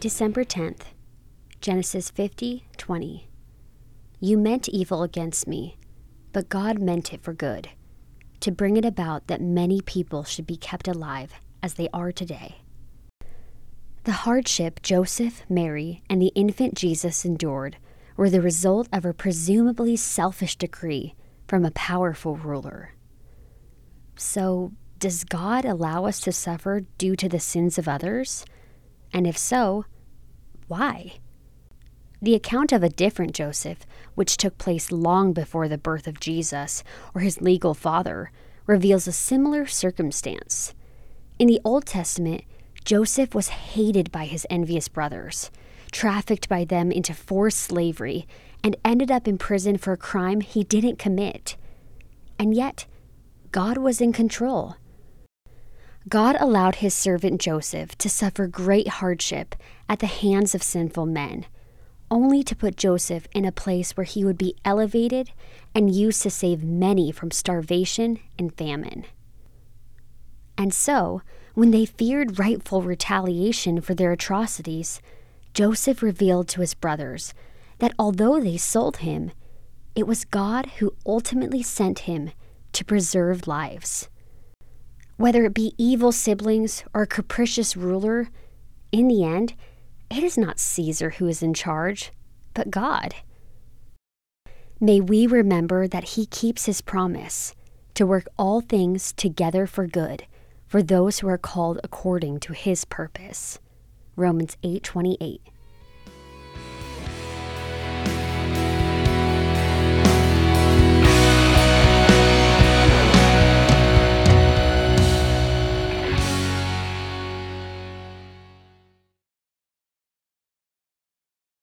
December 10th, Genesis 50 20. You meant evil against me, but God meant it for good, to bring it about that many people should be kept alive as they are today. The hardship Joseph, Mary, and the infant Jesus endured were the result of a presumably selfish decree from a powerful ruler. So, does God allow us to suffer due to the sins of others? And if so, why? The account of a different Joseph, which took place long before the birth of Jesus or his legal father, reveals a similar circumstance. In the Old Testament, Joseph was hated by his envious brothers, trafficked by them into forced slavery, and ended up in prison for a crime he didn't commit. And yet, God was in control. God allowed his servant Joseph to suffer great hardship at the hands of sinful men, only to put Joseph in a place where he would be elevated and used to save many from starvation and famine. And so, when they feared rightful retaliation for their atrocities, Joseph revealed to his brothers that although they sold him, it was God who ultimately sent him to preserve lives. Whether it be evil siblings or a capricious ruler, in the end, it is not Caesar who is in charge, but God. May we remember that he keeps his promise to work all things together for good for those who are called according to his purpose. Romans 8:28.